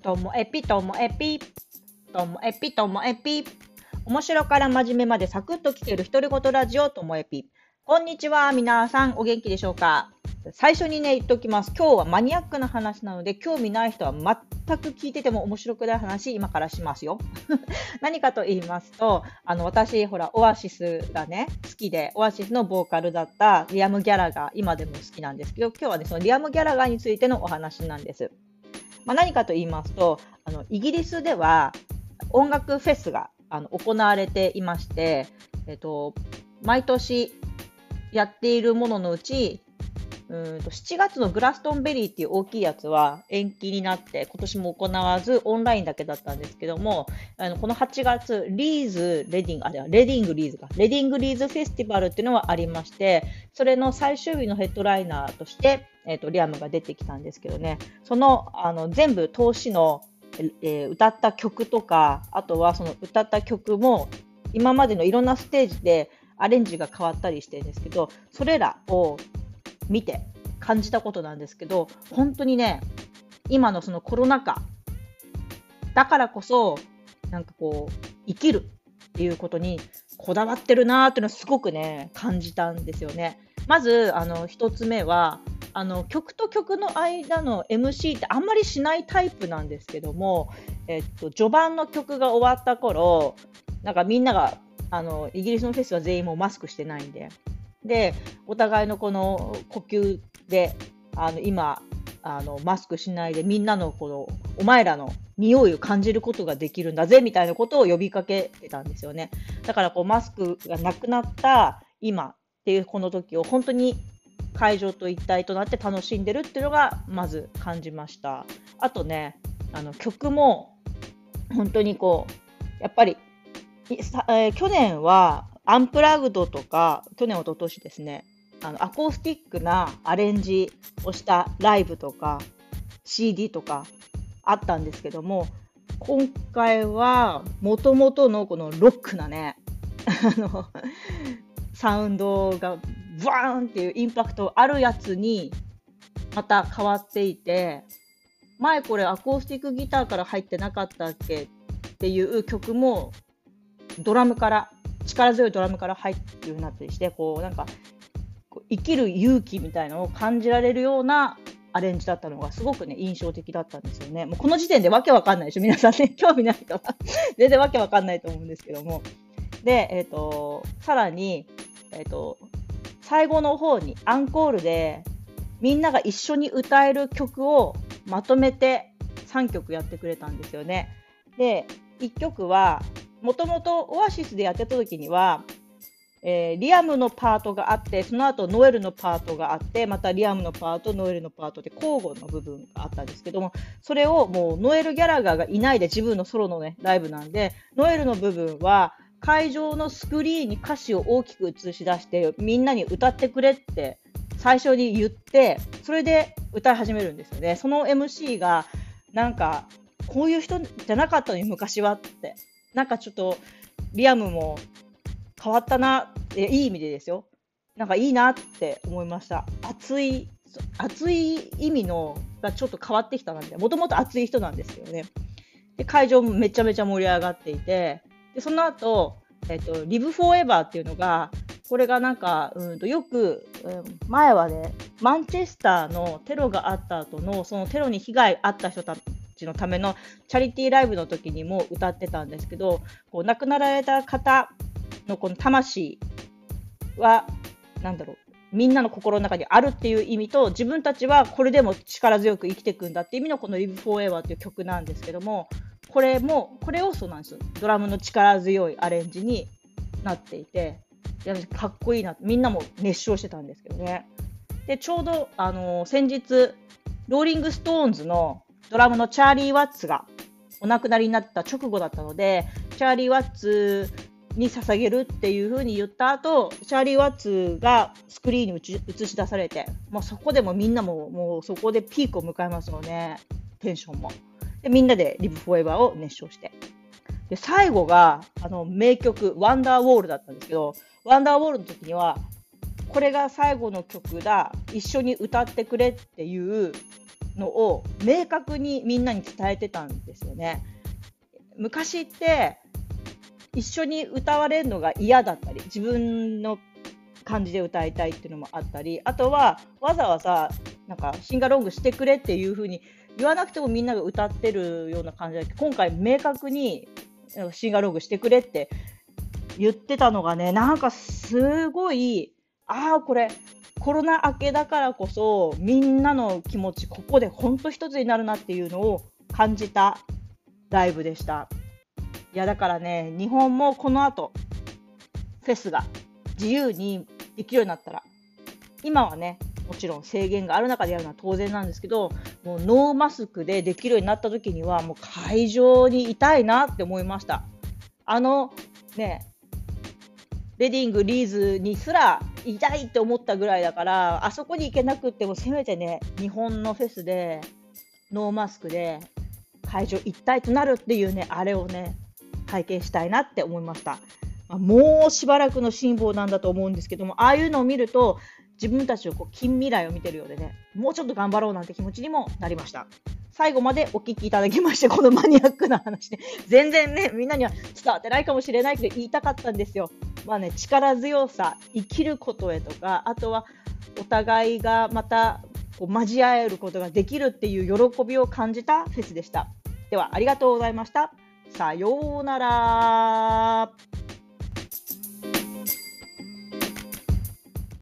ともエピともエピともエピともエピ面白から真面目までサクッと聞ける独り言ラジオともエピこんにちは皆さんお元気でしょうか。最初にね言っときます。今日はマニアックな話なので興味ない人は全く聞いてても面白くない話今からしますよ。何かと言いますとあの私ほらオアシスがね。好きでオアシスのボーカルだったリアム・ギャラが今でも好きなんですけど今日はねそのリアム・ギャラガーについてのお話なんです。まあ、何かと言いますとあのイギリスでは音楽フェスがあの行われていまして、えっと、毎年やっているもののうちうんと7月のグラストンベリーっていう大きいやつは延期になって今年も行わずオンラインだけだったんですけどもあのこの8月リーズレディングあれはレディングリーズか。レディングリーズフェスティバルっていうのはありましてそれの最終日のヘッドライナーとしてえーと、リアムが出てきたんですけどね。そのあの全部投資の、えー、歌った曲とかあとはその歌った曲も今までのいろんなステージでアレンジが変わったりしてるんですけどそれらを見て感じたことなんですけど本当にね今のそのコロナ禍だからこそなんかこう生きるっていうことにこだわってるなーっていうのをすごくね感じたんですよね。まずあの1つ目はあの曲と曲の間の MC ってあんまりしないタイプなんですけども、えっと、序盤の曲が終わった頃なんかみんながあのイギリスのフェスは全員もうマスクしてないんででお互いのこの呼吸であの今あのマスクしないでみんなのこのお前らの匂いを感じることができるんだぜみたいなことを呼びかけてたんですよねだからこうマスクがなくなった今っていうこの時を本当に会場と一体となって楽しんでるっていうのがまず感じました。あとね、あの曲も本当にこう、やっぱり、えー、去年はアンプラグドとか、去年、一昨年ですね、あのアコースティックなアレンジをしたライブとか CD とかあったんですけども、今回はもともとのこのロックなね、あの、サウンドがバーンっていうインパクトあるやつにまた変わっていて前これアコースティックギターから入ってなかったっけっていう曲もドラムから力強いドラムから入ってるようなったりしてこうなんか生きる勇気みたいなのを感じられるようなアレンジだったのがすごくね印象的だったんですよね。もうこの時点でわけわかんないでしょ皆さんね 興味ない人は全然わけわかんないと思うんですけどもで、え、ー、とさらに、えっ、ー、と最後の方にアンコールでみんなが一緒に歌える曲をまとめて3曲やってくれたんですよね。で1曲はもともとオアシスでやってた時には、えー、リアムのパートがあってその後ノエルのパートがあってまたリアムのパートノエルのパートで交互の部分があったんですけどもそれをもうノエル・ギャラガーがいないで自分のソロの、ね、ライブなんでノエルの部分は会場のスクリーンに歌詞を大きく映し出してみんなに歌ってくれって最初に言ってそれで歌い始めるんですよね。その MC がなんかこういう人じゃなかったのに昔はって。なんかちょっとリアムも変わったないい意味でですよ。なんかいいなって思いました。熱い熱い意味のがちょっと変わってきたなってもともと熱い人なんですけどね。で会場もめちゃめちゃ盛り上がっていて。でその後、えっと、リブフォーエバーっていうのが、これがなんか、うんとよく、うん、前はね、マンチェスターのテロがあった後の、そのテロに被害あった人たちのためのチャリティーライブの時にも歌ってたんですけど、こう亡くなられた方のこの魂は、なんだろう、みんなの心の中にあるっていう意味と自分たちはこれでも力強く生きていくんだっていう意味のこの「Live Forever」っていう曲なんですけどもこれも、これをそうなんですよ。ドラムの力強いアレンジになっていて、いやかっこいいな、みんなも熱唱してたんですけどね。で、ちょうど、あのー、先日、ローリング・ストーンズのドラムのチャーリー・ワッツがお亡くなりになった直後だったので、チャーリー・ワッツに捧げるっていう風に言った後、チャーリー・ワッツがスクリーンに映し出されて、もうそこでもみんなももうそこでピークを迎えますよね、テンションも。で、みんなでリブフォーエバーを熱唱して。で、最後が、あの、名曲、ワンダーウォールだったんですけど、ワンダーウォールの時には、これが最後の曲だ、一緒に歌ってくれっていうのを明確にみんなに伝えてたんですよね。昔って一緒に歌われるのが嫌だったり自分の感じで歌いたいっていうのもあったりあとはわざわざなんかシンガロングしてくれっていう風に言わなくてもみんなが歌ってるような感じで今回明確にシンガロングしてくれって言ってたのがねなんかすごいああこれコロナ明けだからこそみんなの気持ちここでほんと一つになるなっていうのを感じたライブでした。いやだからね日本もこの後フェスが自由にできるようになったら今はねもちろん制限がある中でやるのは当然なんですけどもうノーマスクでできるようになった時にはもう会場にいたいなって思いましたあのねレディングリーズにすらいたいって思ったぐらいだからあそこに行けなくってもせめてね日本のフェスでノーマスクで会場一体となるっていうねあれをね体験したいなって思いました。まあ、もうしばらくの辛抱なんだと思うんですけども、ああいうのを見ると、自分たちをこう近未来を見てるようでね、もうちょっと頑張ろうなんて気持ちにもなりました。最後までお聞きいただきまして、このマニアックな話ね、全然ね、みんなには伝わってないかもしれないけど、言いたかったんですよ。まあね、力強さ、生きることへとか、あとはお互いがまたこう交わえることができるっていう喜びを感じたフェスでした。では、ありがとうございました。さようなら。